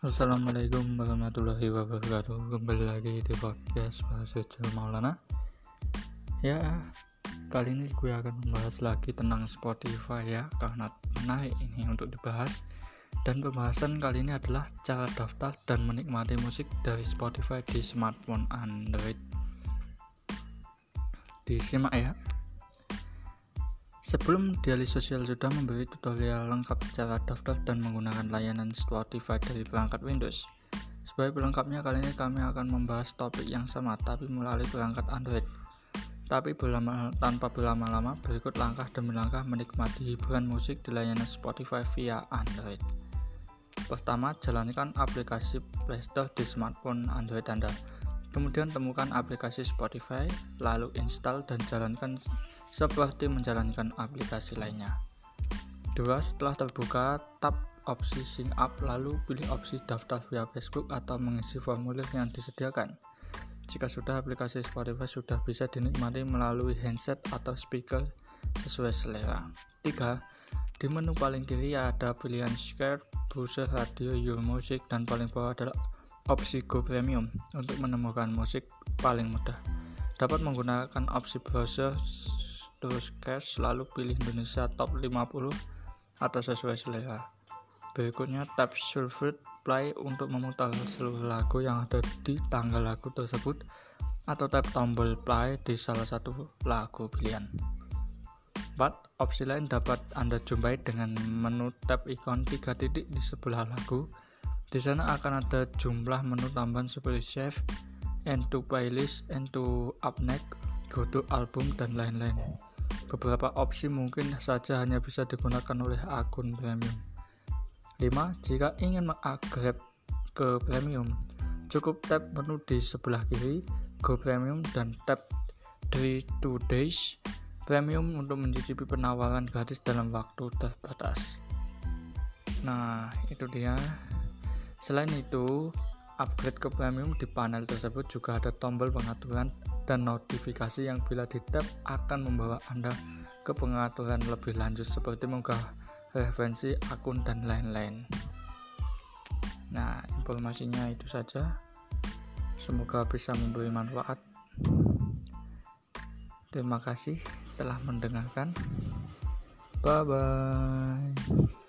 Assalamualaikum warahmatullahi wabarakatuh. Kembali lagi di podcast Mahasiswa Maulana. Ya, kali ini gue akan membahas lagi tentang Spotify ya Karena menarik ini untuk dibahas. Dan pembahasan kali ini adalah cara daftar dan menikmati musik dari Spotify di smartphone Android. Disimak ya Sebelum Daily Social sudah memberi tutorial lengkap cara daftar dan menggunakan layanan Spotify dari perangkat Windows. Sebagai pelengkapnya kali ini kami akan membahas topik yang sama tapi melalui perangkat Android. Tapi berlama, tanpa berlama-lama berikut langkah demi langkah menikmati hiburan musik di layanan Spotify via Android. Pertama, jalankan aplikasi Playstore di smartphone Android Anda. Kemudian temukan aplikasi Spotify, lalu install dan jalankan seperti menjalankan aplikasi lainnya. Dua, setelah terbuka, tap opsi sync up lalu pilih opsi daftar via Facebook atau mengisi formulir yang disediakan. Jika sudah aplikasi Spotify sudah bisa dinikmati melalui handset atau speaker sesuai selera. 3. Di menu paling kiri ada pilihan Share, Browser, Radio, Your Music, dan paling bawah adalah opsi Go Premium untuk menemukan musik paling mudah. Dapat menggunakan opsi browser terus cash lalu pilih Indonesia top 50 atau sesuai selera berikutnya tap Surfeit play untuk memutar seluruh lagu yang ada di tanggal lagu tersebut atau tap tombol play di salah satu lagu pilihan 4. Opsi lain dapat Anda jumpai dengan menu tap ikon tiga titik di sebelah lagu. Di sana akan ada jumlah menu tambahan seperti save, end to playlist, up next, go to album, dan lain-lain. Beberapa opsi mungkin saja hanya bisa digunakan oleh akun premium. 5. Jika ingin mengupgrade ke premium, cukup tap menu di sebelah kiri, Go Premium dan tap 3 to Days Premium untuk mencicipi penawaran gratis dalam waktu terbatas. Nah, itu dia. Selain itu, upgrade ke premium di panel tersebut juga ada tombol pengaturan dan notifikasi yang bila di tap akan membawa Anda ke pengaturan lebih lanjut seperti mengunggah referensi akun dan lain-lain. Nah, informasinya itu saja. Semoga bisa memberi manfaat. Terima kasih telah mendengarkan. Bye bye.